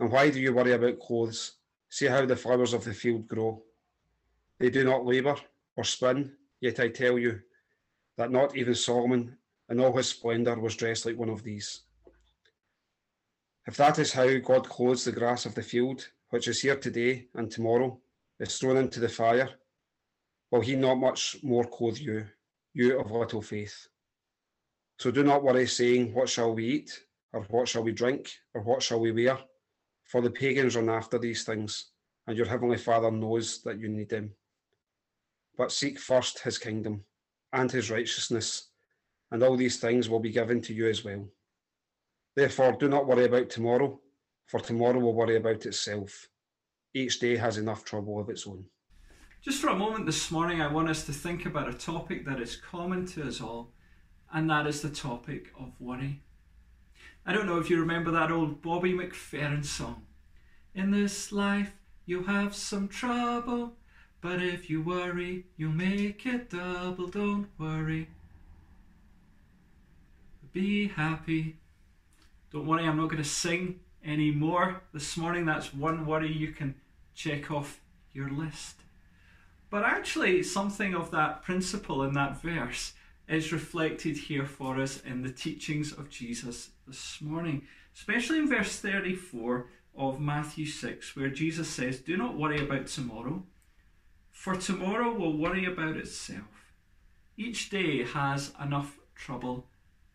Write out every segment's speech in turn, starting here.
And why do you worry about clothes? See how the flowers of the field grow. They do not labour or spin, yet I tell you that not even Solomon in all his splendour was dressed like one of these. If that is how God clothes the grass of the field, which is here today and tomorrow, is thrown into the fire, will he not much more clothe you, you of little faith? So do not worry, saying, What shall we eat? Or what shall we drink? Or what shall we wear? For the pagans run after these things, and your heavenly Father knows that you need them. But seek first his kingdom and his righteousness, and all these things will be given to you as well. Therefore, do not worry about tomorrow, for tomorrow will worry about itself. Each day has enough trouble of its own. Just for a moment this morning, I want us to think about a topic that is common to us all, and that is the topic of worry. I don't know if you remember that old Bobby McFerrin song. In this life, you'll have some trouble, but if you worry, you'll make it double. Don't worry. Be happy. Don't worry, I'm not going to sing anymore this morning. That's one worry you can check off your list. But actually, something of that principle in that verse is reflected here for us in the teachings of Jesus this morning, especially in verse 34 of Matthew 6, where Jesus says, Do not worry about tomorrow, for tomorrow will worry about itself. Each day has enough trouble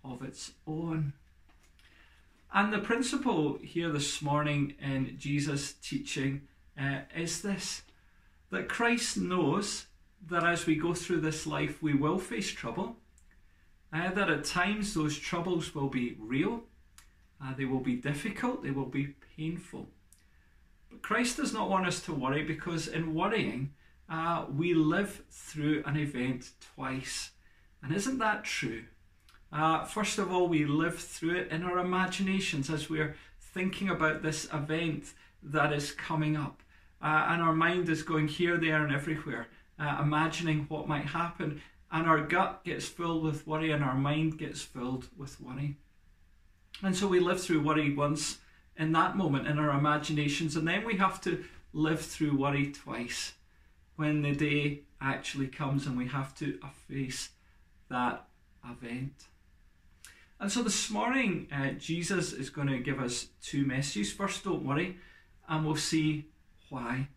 of its own. And the principle here this morning in Jesus' teaching uh, is this that Christ knows that as we go through this life, we will face trouble, uh, that at times those troubles will be real, uh, they will be difficult, they will be painful. But Christ does not want us to worry because in worrying, uh, we live through an event twice. And isn't that true? Uh, first of all, we live through it in our imaginations as we're thinking about this event that is coming up. Uh, and our mind is going here, there, and everywhere, uh, imagining what might happen. And our gut gets filled with worry, and our mind gets filled with worry. And so we live through worry once in that moment in our imaginations, and then we have to live through worry twice when the day actually comes and we have to face that event. And so this morning, uh, Jesus is going to give us two messages. First, don't worry, and we'll see why.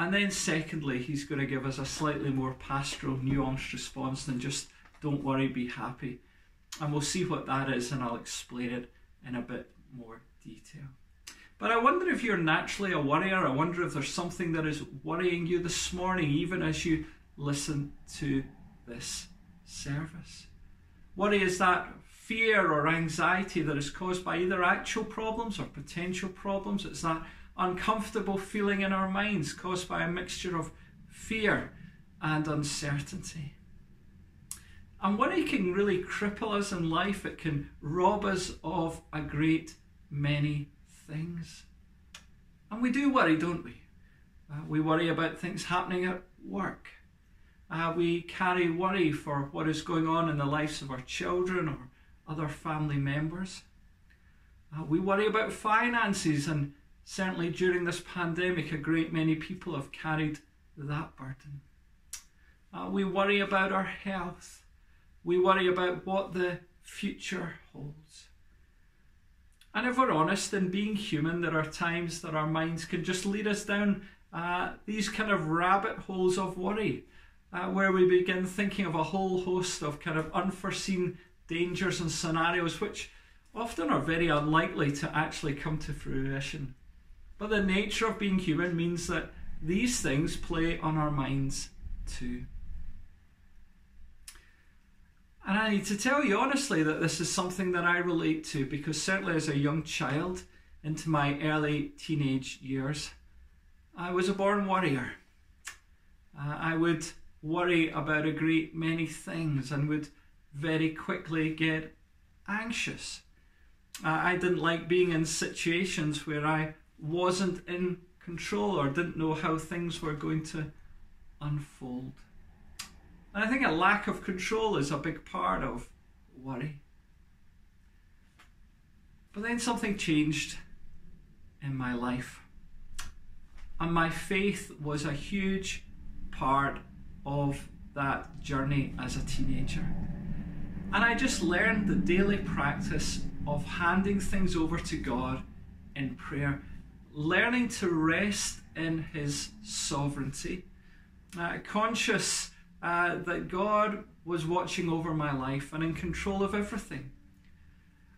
And then, secondly, he's going to give us a slightly more pastoral, nuanced response than just don't worry, be happy. And we'll see what that is, and I'll explain it in a bit more detail. But I wonder if you're naturally a worrier. I wonder if there's something that is worrying you this morning, even as you listen to this service. Worry is that fear or anxiety that is caused by either actual problems or potential problems. It's that uncomfortable feeling in our minds caused by a mixture of fear and uncertainty. And worry can really cripple us in life, it can rob us of a great many things. And we do worry, don't we? Uh, we worry about things happening at work. Uh, we carry worry for what is going on in the lives of our children or other family members. Uh, we worry about finances, and certainly during this pandemic, a great many people have carried that burden. Uh, we worry about our health. We worry about what the future holds. And if we're honest in being human, there are times that our minds can just lead us down uh, these kind of rabbit holes of worry, uh, where we begin thinking of a whole host of kind of unforeseen dangers and scenarios which often are very unlikely to actually come to fruition. But the nature of being human means that these things play on our minds too. And I need to tell you honestly that this is something that I relate to because certainly as a young child, into my early teenage years, I was a born worrier. Uh, I would worry about a great many things and would very quickly get anxious. Uh, I didn't like being in situations where I wasn't in control or didn't know how things were going to unfold. And I think a lack of control is a big part of worry. But then something changed in my life. And my faith was a huge part of that journey as a teenager. And I just learned the daily practice of handing things over to God in prayer, learning to rest in His sovereignty, uh, conscious uh, that God was watching over my life and in control of everything.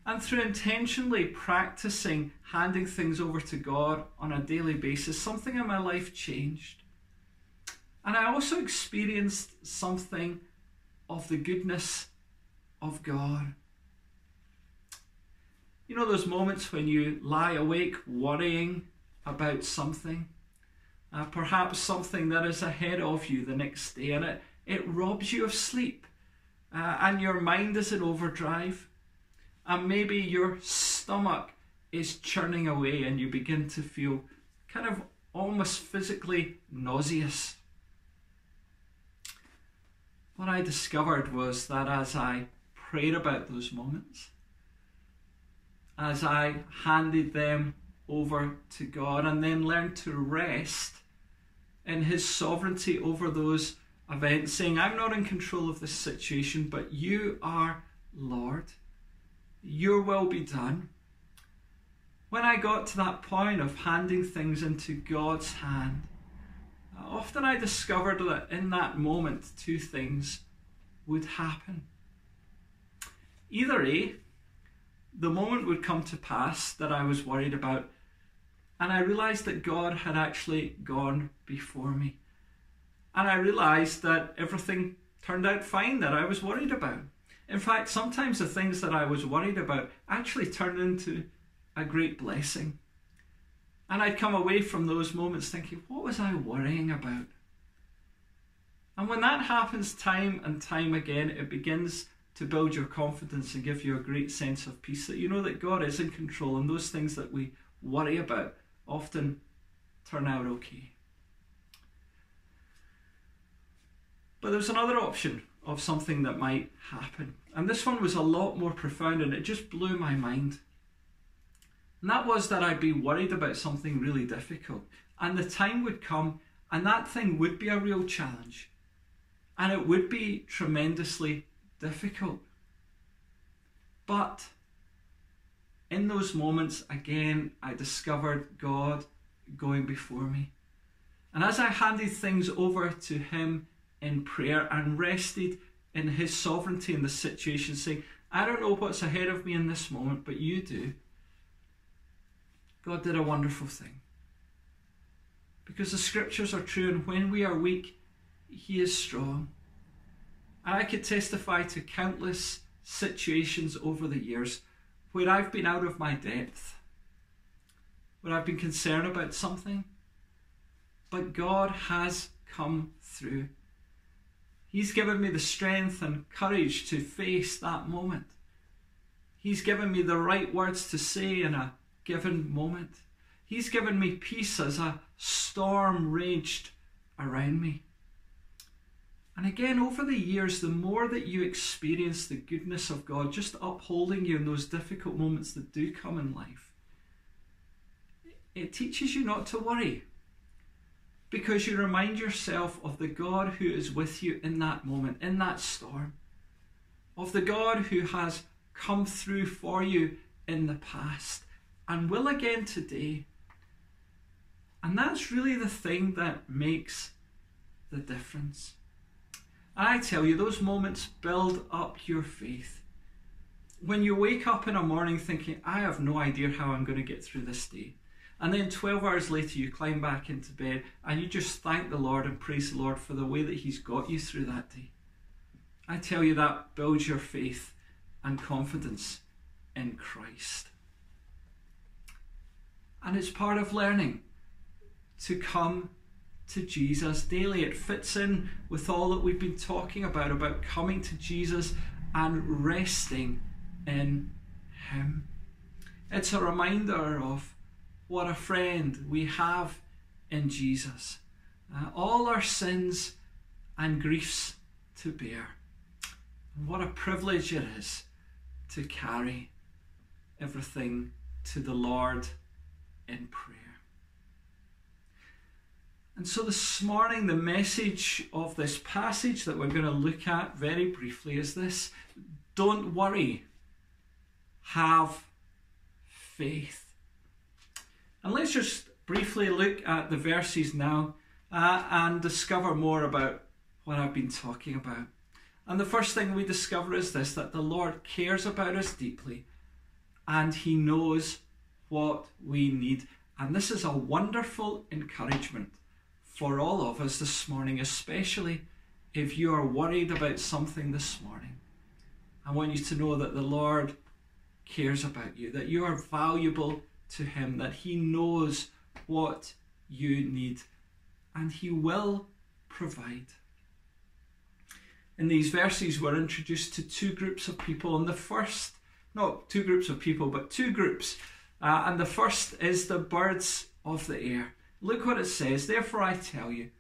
And through intentionally practicing handing things over to God on a daily basis, something in my life changed. And I also experienced something of the goodness of God. You know, those moments when you lie awake worrying about something, uh, perhaps something that is ahead of you the next day, and it, it robs you of sleep, uh, and your mind is in overdrive and maybe your stomach is churning away and you begin to feel kind of almost physically nauseous. What I discovered was that as I prayed about those moments, as I handed them over to God and then learned to rest in His sovereignty over those events, saying, I'm not in control of this situation, but you are Lord your will be done. When I got to that point of handing things into God's hand, often I discovered that in that moment, two things would happen. Either A, the moment would come to pass that I was worried about, and I realized that God had actually gone before me. And I realized that everything turned out fine that I was worried about. In fact, sometimes the things that I was worried about actually turned into a great blessing. And I'd come away from those moments thinking, what was I worrying about? And when that happens time and time again, it begins to build your confidence and give you a great sense of peace that you know that God is in control and those things that we worry about often turn out okay. But there's another option of something that might happen. And this one was a lot more profound and it just blew my mind. And that was that I'd be worried about something really difficult. And the time would come and that thing would be a real challenge. And it would be tremendously difficult. But in those moments, again, I discovered God going before me. And as I handed things over to Him, in prayer and rested in his sovereignty in the situation, saying, I don't know what's ahead of me in this moment, but you do. God did a wonderful thing. Because the scriptures are true, and when we are weak, he is strong. I could testify to countless situations over the years where I've been out of my depth, where I've been concerned about something, but God has come through. He's given me the strength and courage to face that moment. He's given me the right words to say in a given moment. He's given me peace as a storm raged around me. And again, over the years, the more that you experience the goodness of God just upholding you in those difficult moments that do come in life, it teaches you not to worry because you remind yourself of the God who is with you in that moment, in that storm, of the God who has come through for you in the past and will again today. And that's really the thing that makes the difference. I tell you, those moments build up your faith. When you wake up in a morning thinking, I have no idea how I'm going to get through this day, and then 12 hours later, you climb back into bed and you just thank the Lord and praise the Lord for the way that He's got you through that day. I tell you, that builds your faith and confidence in Christ. And it's part of learning to come to Jesus daily. It fits in with all that we've been talking about, about coming to Jesus and resting in Him. It's a reminder of what a friend we have in Jesus. Uh, all our sins and griefs to bear. And what a privilege it is to carry everything to the Lord in prayer. And so this morning, the message of this passage that we're going to look at very briefly is this don't worry, have faith. And let's just briefly look at the verses now uh, and discover more about what I've been talking about. And the first thing we discover is this that the Lord cares about us deeply and He knows what we need. And this is a wonderful encouragement for all of us this morning, especially if you are worried about something this morning. I want you to know that the Lord cares about you, that you are valuable to Him, that He knows what you need, and He will provide. In these verses, we're introduced to two groups of people, and the first, not two groups of people, but two groups. Uh, and the first is the birds of the air. Look what it says. Therefore, I tell you,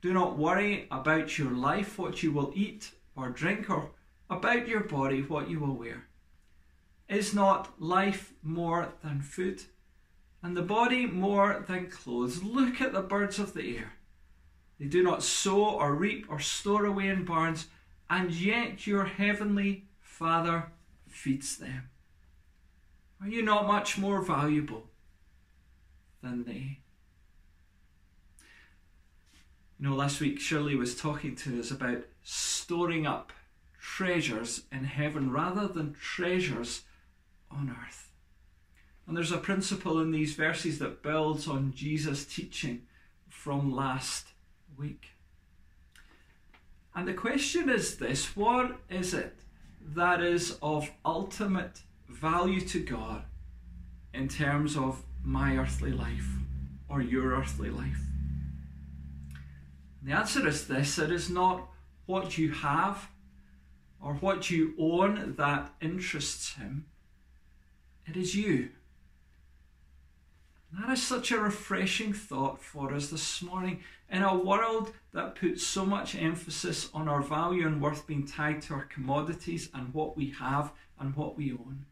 do not worry about your life, what you will eat or drink, or about your body, what you will wear. Is not life more than food, and the body more than clothes? Look at the birds of the air. They do not sow or reap or store away in barns, and yet your heavenly Father feeds them. Are you not much more valuable than they? You know, last week Shirley was talking to us about storing up treasures in heaven rather than treasures on earth. And there's a principle in these verses that builds on Jesus' teaching from last week. And the question is this what is it that is of ultimate value to God in terms of my earthly life or your earthly life? The answer is this it is not what you have or what you own that interests him, it is you. that is such a refreshing thought for us this morning. In a world that puts so much emphasis on our value and worth being tied to our commodities and what we have and what we own.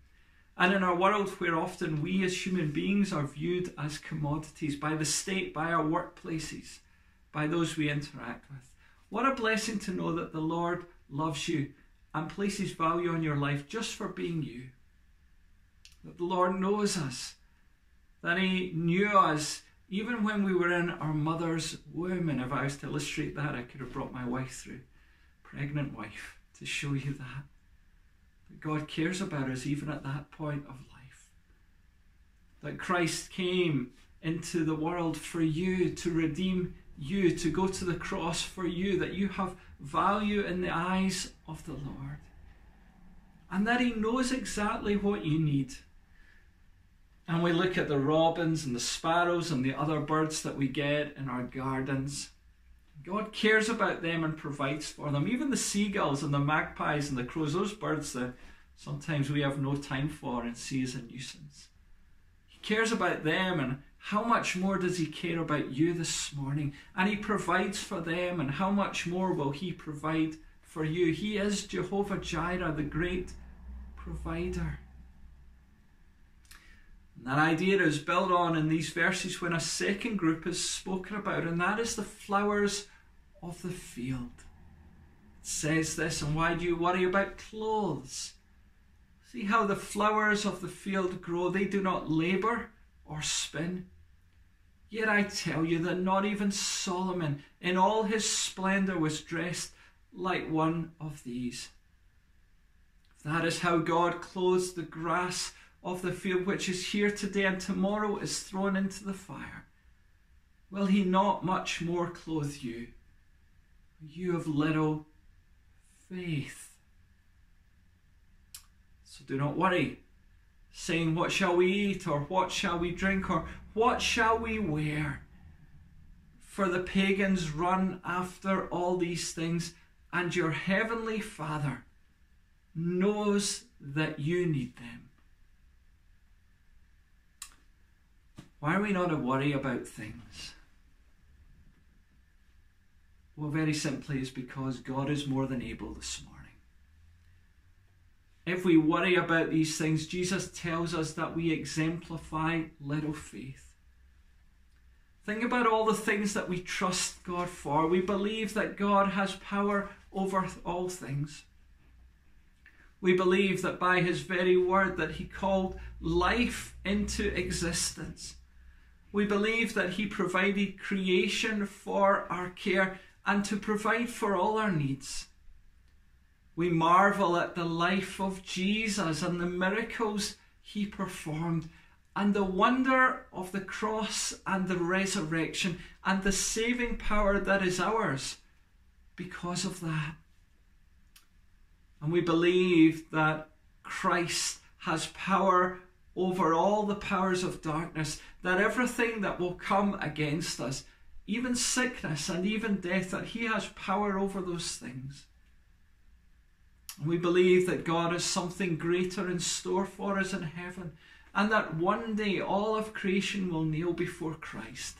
And in a world where often we as human beings are viewed as commodities by the state, by our workplaces, by those we interact with. What a blessing to know that the Lord loves you and places value on your life just for being you. That the Lord knows us, that He knew us even when we were in our mother's womb. And if I was to illustrate that, I could have brought my wife through, pregnant wife, to show you that. That God cares about us even at that point of life. That Christ came into the world for you to redeem you, to go to the cross for you, that you have value in the eyes of the Lord. And that He knows exactly what you need. And we look at the robins and the sparrows and the other birds that we get in our gardens. God cares about them and provides for them. Even the seagulls and the magpies and the crows, those birds that sometimes we have no time for and see as a nuisance. He cares about them and how much more does He care about you this morning? And He provides for them, and how much more will He provide for you? He is Jehovah Jireh, the great provider. And that idea is built on in these verses when a second group is spoken about, and that is the flowers of the field. It says this, and why do you worry about clothes? See how the flowers of the field grow, they do not labour or spin. Yet I tell you that not even Solomon in all his splendour was dressed like one of these. That is how God clothes the grass of the field, which is here today and tomorrow is thrown into the fire. Will he not much more clothe you? You have little faith. So do not worry saying, What shall we eat, or what shall we drink, or What shall we wear? For the pagans run after all these things, and your heavenly Father knows that you need them. Why are we not to worry about things? Well, very simply, is because God is more than able this morning. If we worry about these things, Jesus tells us that we exemplify little faith. Think about all the things that we trust God for. We believe that God has power over all things. We believe that by his very word that he called life into existence. We believe that he provided creation for our care and to provide for all our needs. We marvel at the life of Jesus and the miracles he performed, and the wonder of the cross and the resurrection, and the saving power that is ours because of that. And we believe that Christ has power over all the powers of darkness, that everything that will come against us, even sickness and even death, that He has power over those things. We believe that God has something greater in store for us in heaven, and that one day all of creation will kneel before Christ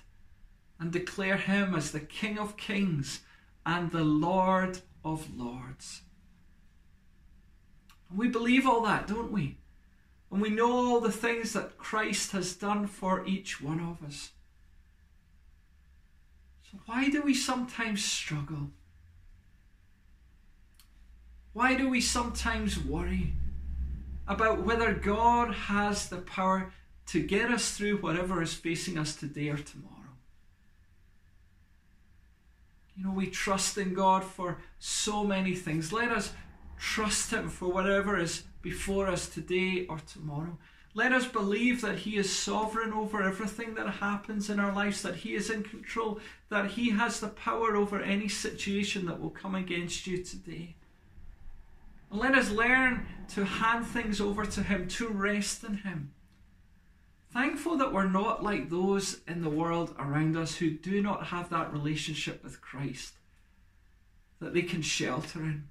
and declare Him as the King of kings and the Lord of lords. We believe all that, don't we? And we know all the things that Christ has done for each one of us. So, why do we sometimes struggle? Why do we sometimes worry about whether God has the power to get us through whatever is facing us today or tomorrow? You know, we trust in God for so many things. Let us trust Him for whatever is before us today or tomorrow. Let us believe that He is sovereign over everything that happens in our lives, that He is in control, that He has the power over any situation that will come against you today. Let us learn to hand things over to Him, to rest in Him. Thankful that we're not like those in the world around us who do not have that relationship with Christ that they can shelter in.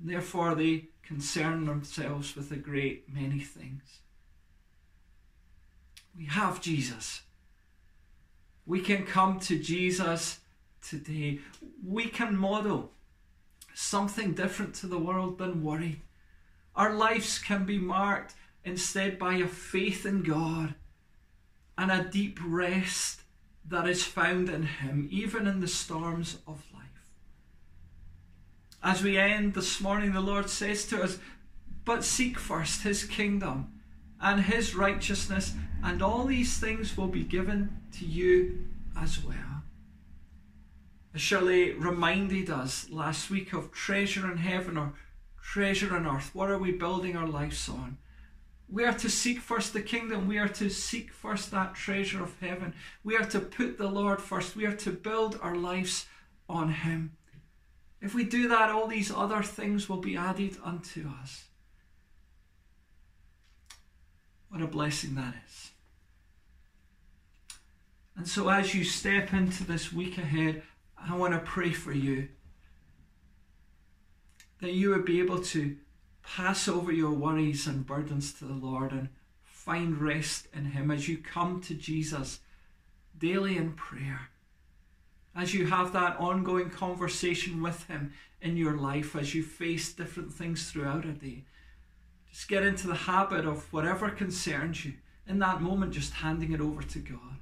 Therefore, they concern themselves with a great many things. We have Jesus. We can come to Jesus today. We can model something different to the world than worry. Our lives can be marked instead by a faith in God and a deep rest that is found in Him, even in the storms of life. As we end this morning, the Lord says to us, But seek first his kingdom and his righteousness, and all these things will be given to you as well. Shirley reminded us last week of treasure in heaven or treasure on earth. What are we building our lives on? We are to seek first the kingdom. We are to seek first that treasure of heaven. We are to put the Lord first. We are to build our lives on Him. If we do that, all these other things will be added unto us. What a blessing that is. And so, as you step into this week ahead, I want to pray for you that you would be able to pass over your worries and burdens to the Lord and find rest in Him as you come to Jesus daily in prayer as you have that ongoing conversation with Him in your life, as you face different things throughout a day. Just get into the habit of whatever concerns you, in that moment, just handing it over to God.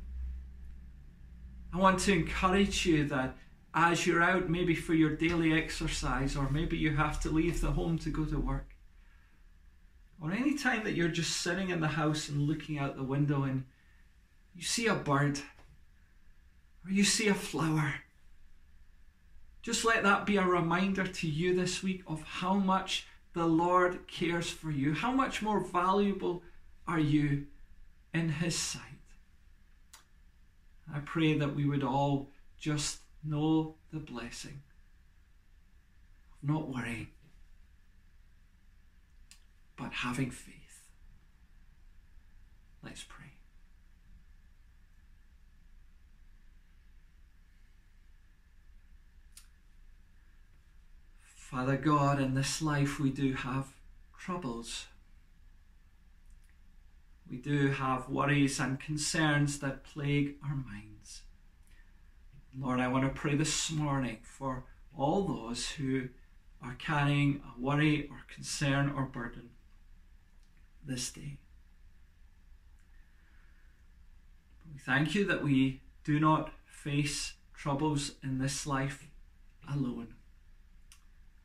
I want to encourage you that as you're out, maybe for your daily exercise, or maybe you have to leave the home to go to work, or any time that you're just sitting in the house and looking out the window and you see a bird or you see a flower, just let that be a reminder to you this week of how much the Lord cares for you. How much more valuable are you in His sight? I pray that we would all just know the blessing of not worrying, but having faith. Let's pray. Father God, in this life we do have troubles. We do have worries and concerns that plague our minds. Lord, I want to pray this morning for all those who are carrying a worry or concern or burden this day. We thank you that we do not face troubles in this life alone.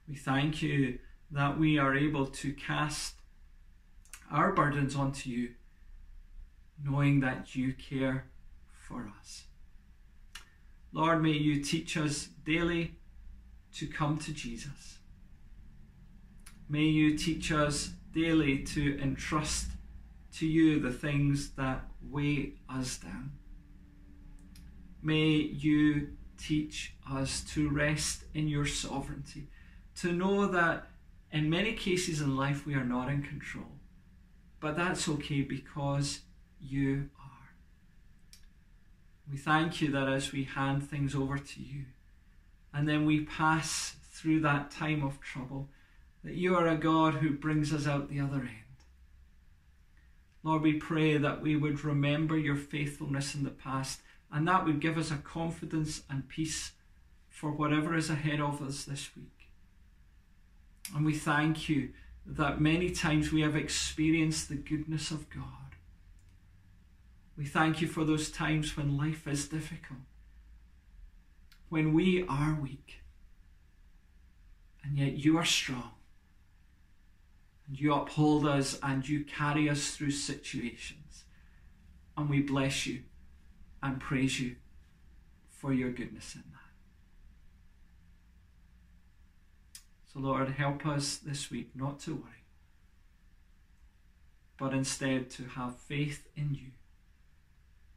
We thank you that we are able to cast our burdens onto you, knowing that you care for us. Lord, may you teach us daily to come to Jesus. May you teach us daily to entrust to you the things that weigh us down. May you teach us to rest in your sovereignty, to know that in many cases in life we are not in control, but that's okay because you. We thank you that as we hand things over to you, and then we pass through that time of trouble, that you are a God who brings us out the other end. Lord, we pray that we would remember your faithfulness in the past, and that would give us a confidence and peace for whatever is ahead of us this week. And we thank you that many times we have experienced the goodness of God. We thank you for those times when life is difficult, when we are weak, and yet you are strong. And you uphold us and you carry us through situations. And we bless you and praise you for your goodness in that. So, Lord, help us this week not to worry, but instead to have faith in you.